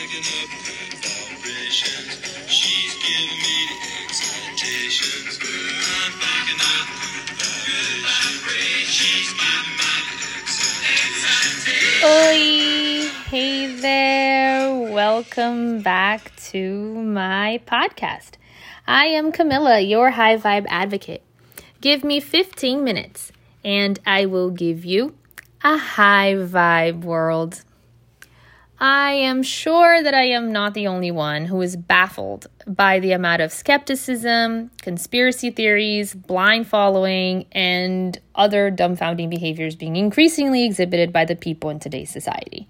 picking up vibrations. She's giving me the excitations. I'm picking up vibrations. She's giving me. Oi! Hey there! Welcome back to my podcast. I am Camilla, your high vibe advocate. Give me 15 minutes and I will give you a high vibe world. I am sure that I am not the only one who is baffled by the amount of skepticism, conspiracy theories, blind following, and other dumbfounding behaviors being increasingly exhibited by the people in today's society.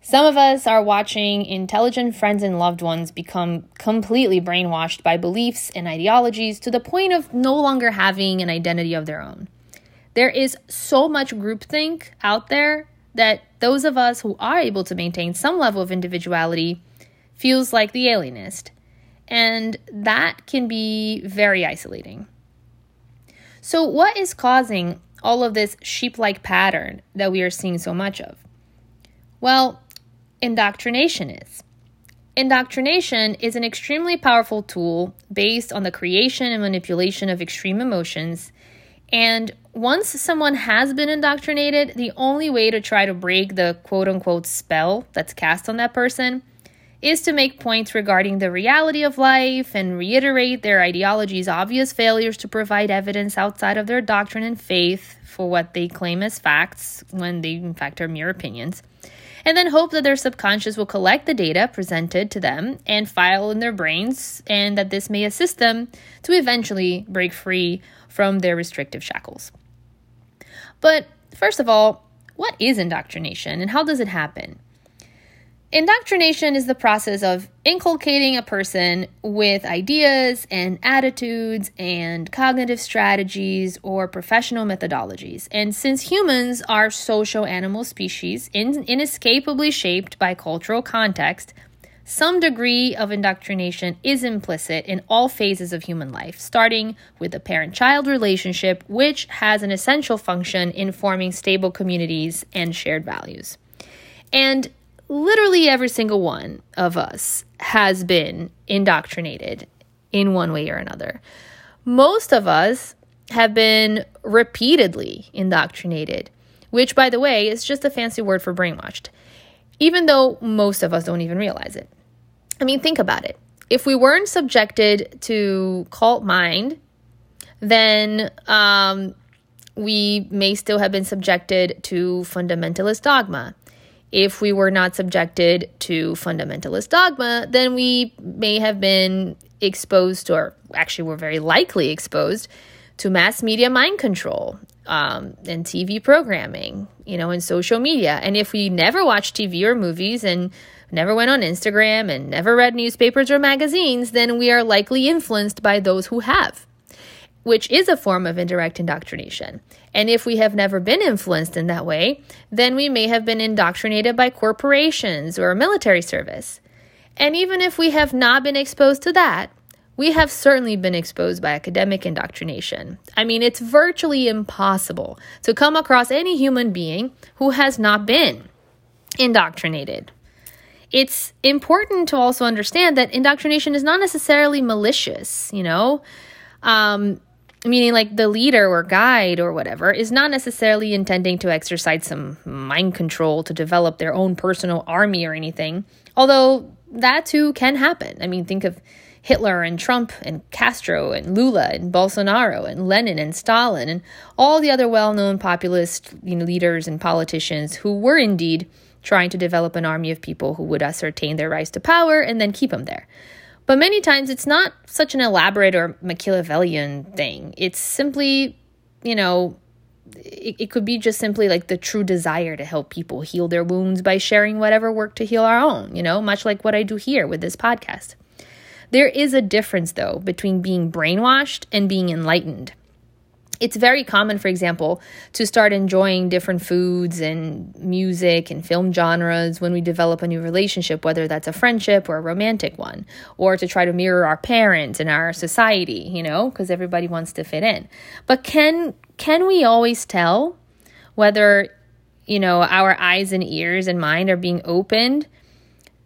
Some of us are watching intelligent friends and loved ones become completely brainwashed by beliefs and ideologies to the point of no longer having an identity of their own. There is so much groupthink out there that those of us who are able to maintain some level of individuality feels like the alienist. And that can be very isolating. So, what is causing all of this sheep like pattern that we are seeing so much of? Well, indoctrination is. Indoctrination is an extremely powerful tool based on the creation and manipulation of extreme emotions. And once someone has been indoctrinated, the only way to try to break the quote unquote spell that's cast on that person is to make points regarding the reality of life and reiterate their ideology's obvious failures to provide evidence outside of their doctrine and faith for what they claim as facts when they, in fact, are mere opinions and then hope that their subconscious will collect the data presented to them and file in their brains, and that this may assist them to eventually break free from their restrictive shackles. But first of all, what is indoctrination and how does it happen? Indoctrination is the process of inculcating a person with ideas and attitudes and cognitive strategies or professional methodologies. And since humans are social animal species, in, inescapably shaped by cultural context, some degree of indoctrination is implicit in all phases of human life, starting with the parent child relationship, which has an essential function in forming stable communities and shared values. And literally every single one of us has been indoctrinated in one way or another. Most of us have been repeatedly indoctrinated, which, by the way, is just a fancy word for brainwashed, even though most of us don't even realize it. I mean, think about it. If we weren't subjected to cult mind, then um, we may still have been subjected to fundamentalist dogma if we were not subjected to fundamentalist dogma, then we may have been exposed, or actually, we're very likely exposed to mass media mind control um, and TV programming, you know, and social media. And if we never watched TV or movies and never went on Instagram and never read newspapers or magazines, then we are likely influenced by those who have which is a form of indirect indoctrination. And if we have never been influenced in that way, then we may have been indoctrinated by corporations or military service. And even if we have not been exposed to that, we have certainly been exposed by academic indoctrination. I mean, it's virtually impossible to come across any human being who has not been indoctrinated. It's important to also understand that indoctrination is not necessarily malicious, you know? Um, meaning like the leader or guide or whatever is not necessarily intending to exercise some mind control to develop their own personal army or anything. Although that too can happen. I mean think of hitler and trump and castro and lula and bolsonaro and lenin and stalin and all the other well-known populist you know, leaders and politicians who were indeed trying to develop an army of people who would ascertain their rise to power and then keep them there but many times it's not such an elaborate or Machiavellian thing. It's simply, you know, it, it, could be just simply like the true desire to help people heal their wounds by sharing whatever work to heal our own, you know, much like what I do here with this podcast. There is a difference, though, between being brainwashed and being enlightened it's very common, for example, to start enjoying different foods and music and film genres when we develop a new relationship, whether that's a friendship or a romantic one, or to try to mirror our parents and our society, you know, because everybody wants to fit in. But can can we always tell whether, you know, our eyes and ears and mind are being opened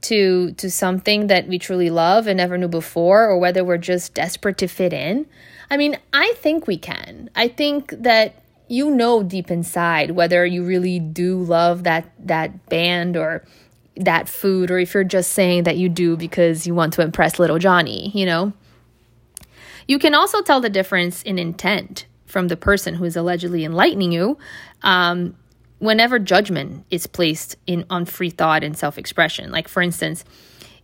to to something that we truly love and never knew before or whether we're just desperate to fit in i mean i think we can. I think that you know deep inside whether you really do love that that band or that food or if you're just saying that you do because you want to impress little johnny you know? You can also tell the difference in intent from the person who is allegedly enlightening you um, whenever judgment is placed in on free thought and self-expression. Like for instance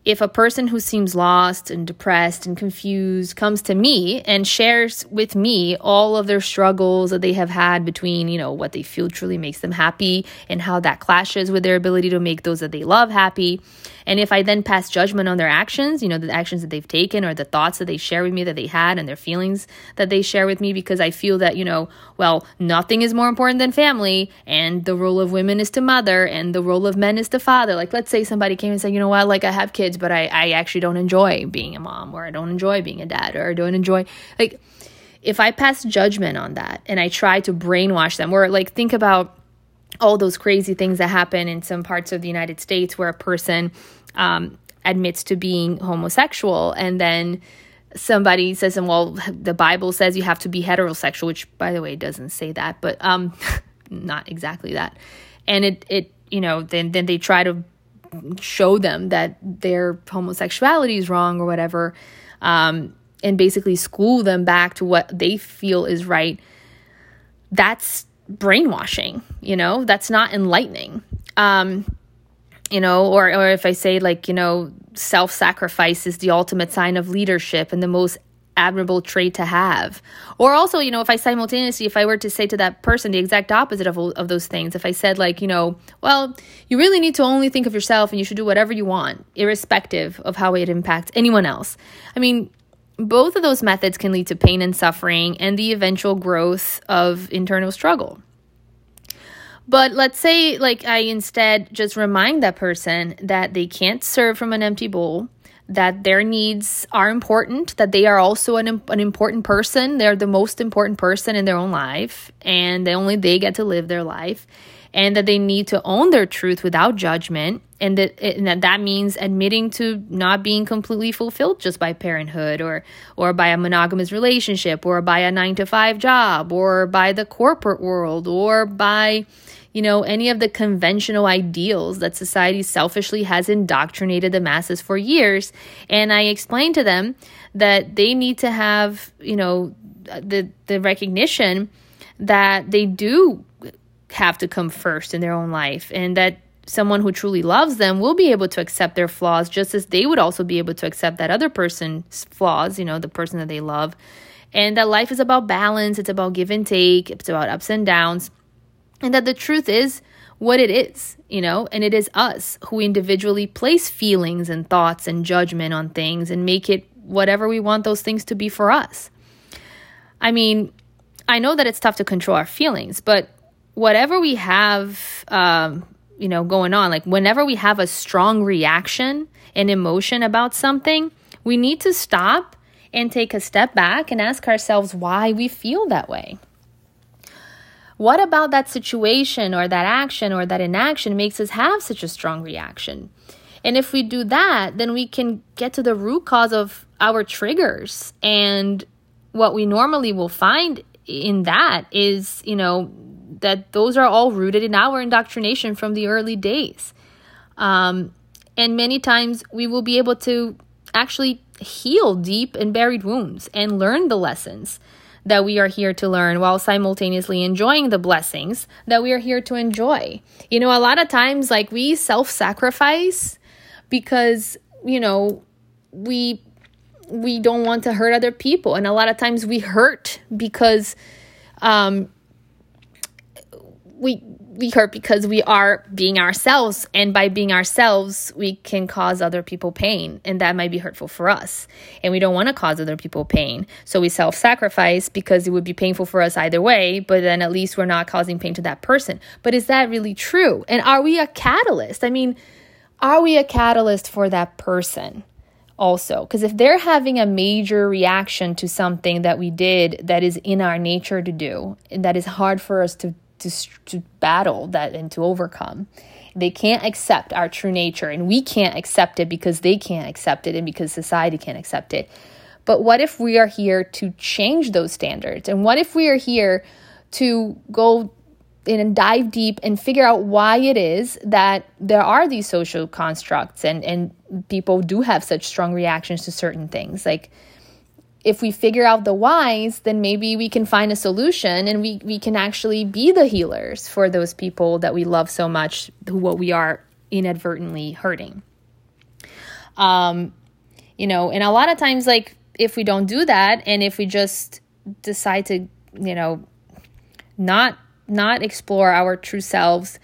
if a person who seems lost and depressed and confused comes to me and shares with me all of their struggles that they have had between, you know, what they feel truly makes them happy and how that clashes with their ability to make those that they love happy, and if I then pass judgment on their actions, you know, the actions that they've taken or the thoughts that they share with me that they had and their feelings that they share with me because I feel that, you know, well, nothing is more important than family and the role of women is to mother and the role of men is to father. Like, let's say somebody came and said, you know what, like I have kids, but I, I actually don't enjoy being a mom or I don't enjoy being a dad or I don't enjoy, like, if I pass judgment on that and I try to brainwash them, or like think about all those crazy things that happen in some parts of the United States where a person um, admits to being homosexual and then somebody says well the bible says you have to be heterosexual which by the way doesn't say that but um not exactly that. And it it you know then then they try to show them that their homosexuality is wrong or whatever um and basically school them back to what they feel is right that's brainwashing you know? That's not enlightening. Um you know or or if i say like you know self-sacrifice is the ultimate sign of leadership and the most admirable trait to have or also you know if i simultaneously if i were to say to that person the exact opposite of, of those things if i said like you know well you really need to only think of yourself and you should do whatever you want irrespective of how it impacts anyone else i mean both of those methods can lead to pain and suffering and the eventual growth of internal struggle. But let's say, like, I instead just remind that person that they can't serve from an empty bowl, that their needs are important, that they are also an, an important person. They're the most important person in their own life, and they only they get to live their life and that they need to own their truth without judgment and that, and that that means admitting to not being completely fulfilled just by parenthood or or by a monogamous relationship or by a 9 to 5 job or by the corporate world or by you know any of the conventional ideals that society selfishly has indoctrinated the masses for years and i explained to them that they need to have you know the the recognition that they do have to come first in their own life and that someone who truly loves them will be able to accept their flaws just as they would also be able to accept that other person's flaws, you know, the person that they love. And that life is about balance, it's about give and take, it's about ups and downs. And that the truth is what it is, you know, and it is us who individually place feelings and thoughts and judgment on things and make it whatever we want those things to be for us. I mean, I know that it's tough to control our feelings, but whatever we have, um, you know, going on, like whenever we have a strong reaction and emotion about something, we need to stop and take a step back and ask ourselves why we feel that way. What about that situation or that action or that inaction makes us have such a strong reaction? And if we do that, then we can get to the root cause of our triggers. And what we normally will find in that is, you know, that those are all rooted in our indoctrination from the early days. Um, and many times we will be able to actually heal deep and buried wounds and learn the lessons that we are here to learn while simultaneously enjoying the blessings that we are here to enjoy. You know, a lot of times, like we self sacrifice because, you know, we we don't want to hurt other people and a lot of times we hurt because um we we hurt because we are being ourselves and by being ourselves we can cause other people pain and that might be hurtful for us. And we don't want to cause other people pain. So we self-sacrifice because it would be painful for us either way but then at least we're not causing pain to that person. But is that really true? And are we a catalyst? I mean are we a catalyst for that person also? Because if they're having a major reaction to something that we did that is in our nature to do and that is hard for us to to, to battle that and to overcome They can't accept our true nature, and we can't accept it because they can't accept it and because society can't accept it. But what if we are here to change those standards? And what if we are here to go in and dive deep and figure out why it is that there are these social constructs and, and people do have such strong reactions to certain things? Like, if we figure out the whys, then maybe we can find a solution and we, we can actually be the healers for those people that we love so much, who what we are inadvertently hurting. Um, you know, and a lot of times, like if we don't do that, and if we just decide to, you know, not not explore our true selves,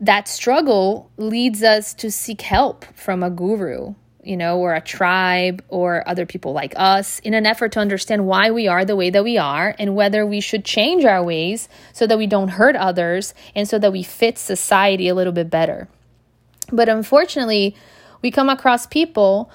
that struggle leads us to seek help from a guru you know, or a tribe or other people like us in an effort to understand why we are the way that we are and whether we should change our ways so that we don't hurt others and so that we fit society a little bit better. But unfortunately, we come across people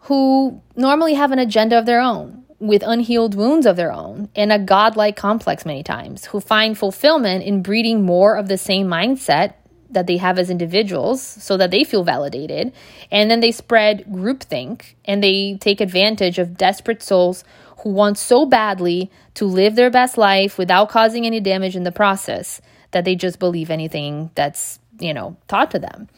who normally have an agenda of their own with unhealed wounds of their own and a godlike complex many times who find fulfillment in breeding more of the same mindset that they have as individuals so that they feel validated. And then they spread groupthink and they take advantage of desperate souls who want so badly to live their best life without causing any damage in the process that they just believe anything that's, you know, taught to them.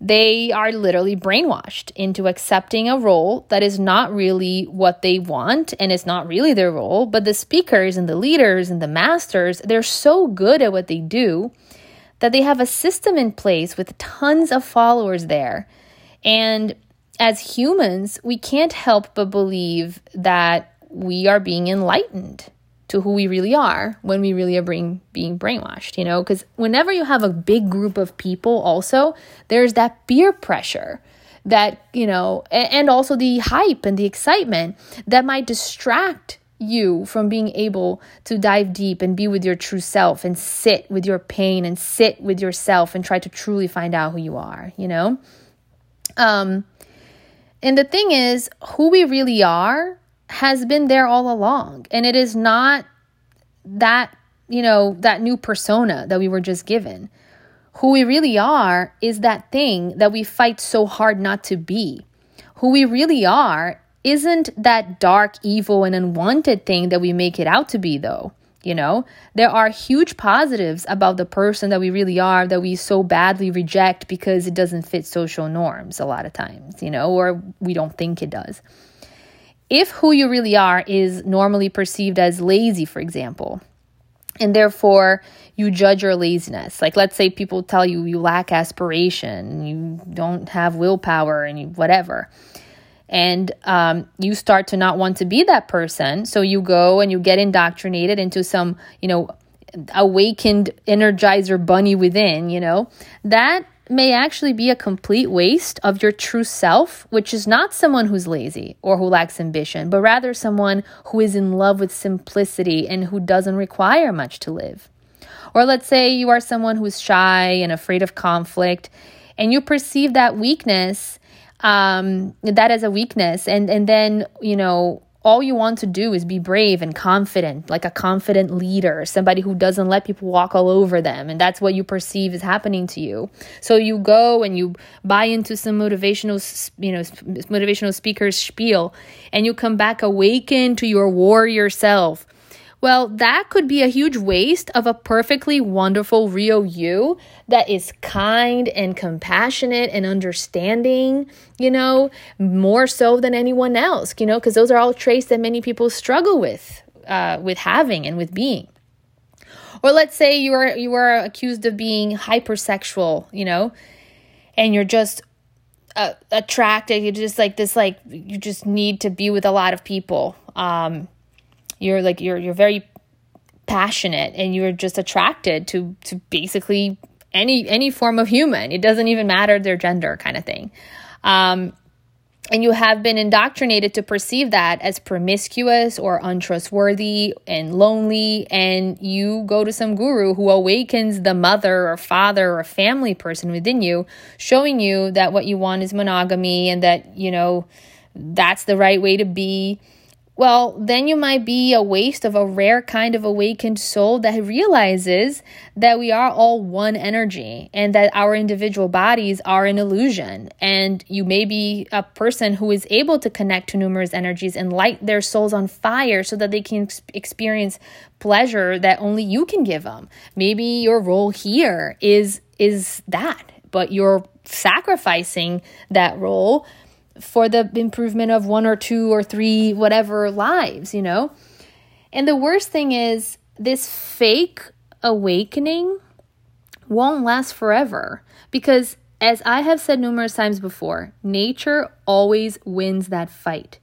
They are literally brainwashed into accepting a role that is not really what they want and it's not really their role. But the speakers and the leaders and the masters, they're so good at what they do that they have a system in place with tons of followers there. And as humans, we can't help but believe that we are being enlightened to who we really are when we really are being, being brainwashed, you know? Because whenever you have a big group of people, also, there's that peer pressure that, you know, and also the hype and the excitement that might distract you from being able to dive deep and be with your true self and sit with your pain and sit with yourself and try to truly find out who you are, you know? Um and the thing is, who we really are has been there all along. And it is not that, you know, that new persona that we were just given. Who we really are is that thing that we fight so hard not to be. Who we really are isn't that dark, evil, and unwanted thing that we make it out to be, though. You know, there are huge positives about the person that we really are that we so badly reject because it doesn't fit social norms a lot of times, you know, or we don't think it does. If who you really are is normally perceived as lazy, for example, and therefore you judge your laziness, like let's say people tell you you lack aspiration, you don't have willpower, and you, whatever and um, you start to not want to be that person. So you go and you get indoctrinated into some you know awakened energizer bunny within you know. That may actually be a complete waste of your true self which is not someone who's lazy or who lacks ambition but rather someone who is in love with simplicity and who doesn't require much to live. Or let's say you are someone who's shy and afraid of conflict and you perceive that weakness um, that as a weakness. And and then you know all you want to do is be brave and confident like a confident leader somebody who doesn't let people walk all over them. And that's what you perceive is happening to you. So you go and you buy into some motivational you know motivational speaker's spiel and you come back awakened to your warrior self well, that could be a huge waste of a perfectly wonderful real you that is kind and compassionate and understanding, you know, more so than anyone else, you know, because those are all traits that many people struggle with, uh, with having and with being. Or let's say you are you are accused of being hypersexual, you know, and you're just uh, attracted. You're just like this, like you just need to be with a lot of people. Um, you're like you're you're very passionate and you're just attracted to to basically any any form of human. It doesn't even matter their gender, kind of thing. Um, and you have been indoctrinated to perceive that as promiscuous or untrustworthy and lonely and you go to some guru who awakens the mother or father or family person within you showing you that what you want is monogamy and that you know that's the right way to be well, then you might be a waste of a rare kind of awakened soul that realizes that we are all one energy and that our individual bodies are an illusion. And you may be a person who is able to connect to numerous energies and light their souls on fire so that they can ex- experience pleasure that only you can give them. Maybe your role here is is that, but you're sacrificing that role for the improvement of one or two or three, whatever lives, you know? And the worst thing is, this fake awakening won't last forever because, as I have said numerous times before, nature always wins that fight.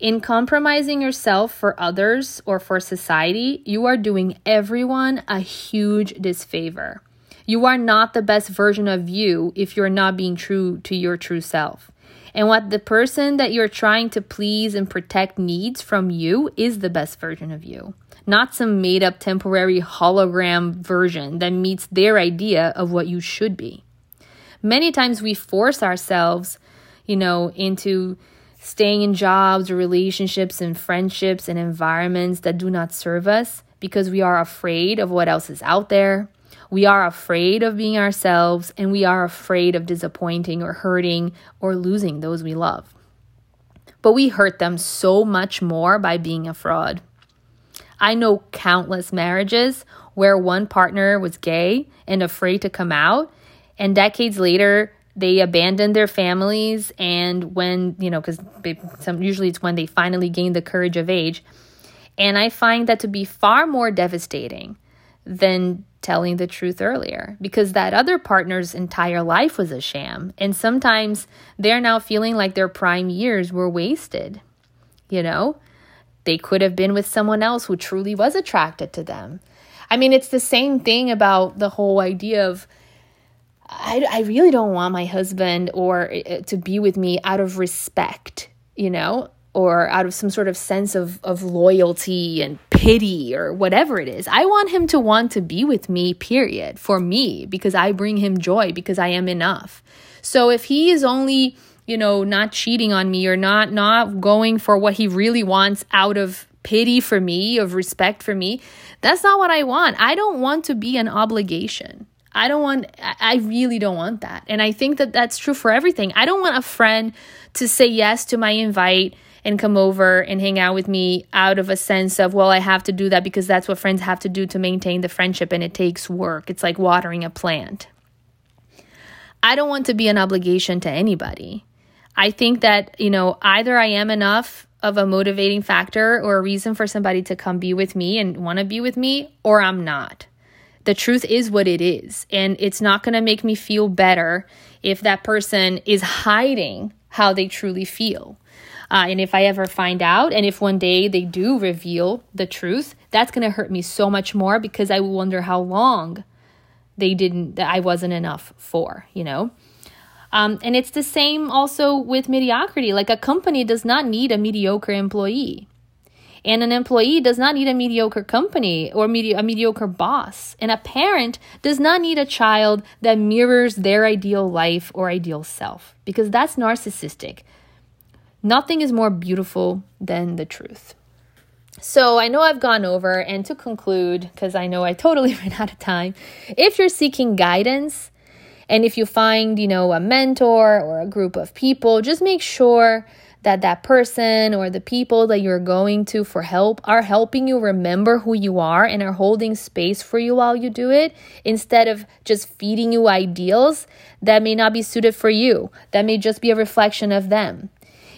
In compromising yourself for others or for society, you are doing everyone a huge disfavor. You are not the best version of you if you're not being true to your true self. And what the person that you're trying to please and protect needs from you is the best version of you, not some made up temporary hologram version that meets their idea of what you should be. Many times we force ourselves, you know, into staying in jobs or relationships and friendships and environments that do not serve us because we are afraid of what else is out there we are afraid of being ourselves and we are afraid of disappointing or hurting or losing those we love. But we hurt them so much more by being a fraud. I know countless marriages where one partner was gay and afraid to come out, and decades later, they abandoned their families and when you know because usually it's when they finally gain the courage of age and i find that to be far more devastating than telling the truth earlier because that other partner's entire life was a sham. And sometimes they're now feeling like their prime years were wasted. You know, they could have been with someone else who truly was attracted to them. I mean, it's the same thing about the whole idea of I, I really don't want my husband or uh, to be with me out of respect, you know? Or out of some sort of sense of, of loyalty and pity or whatever it is. I want him to want to be with me, period, for me, because I bring him joy, because I am enough. So if he is only, you know, not cheating on me or not not going for what he really wants out of pity for me, of respect for me, that's not what I want. I don't want to be an obligation. I don't want, I really don't want that. And I think that that's true for everything. I don't want a friend to say yes to my invite and come over and hang out with me out of a sense of, well, I have to do that because that's what friends have to do to maintain the friendship and it takes work. It's like watering a plant. I don't want to be an obligation to anybody. I think that, you know, either I am enough of a motivating factor or a reason for somebody to come be with me and want to be with me, or I'm not. The truth is what it is. And it's not going to make me feel better if that person is hiding how they truly feel. Uh, and if I ever find out, and if one day they do reveal the truth, that's going to hurt me so much more because I will wonder how long they didn't, that I wasn't enough for, you know? Um, and it's the same also with mediocrity. Like a company does not need a mediocre employee. And an employee does not need a mediocre company or medi- a mediocre boss. And a parent does not need a child that mirrors their ideal life or ideal self because that's narcissistic. Nothing is more beautiful than the truth. So I know I've gone over, and to conclude, because I know I totally ran out of time, if you're seeking guidance, and if you find, you know, a mentor or a group of people, just make sure that that person or the people that you're going to for help are helping you remember who you are and are holding space for you while you do it instead of just feeding you ideals that may not be suited for you, that may just be a reflection of them.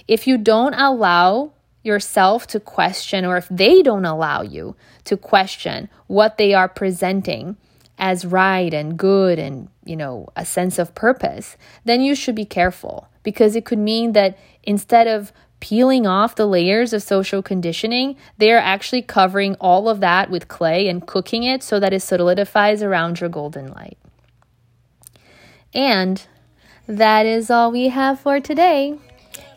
If you don't allow yourself to question, or if they don't allow you to question what they are presenting as right and good and, you know, a sense of purpose, then you should be careful because it could mean that instead of peeling off the layers of social conditioning, they are actually covering all of that with clay and cooking it so that it solidifies around your golden light. And that is all we have for today.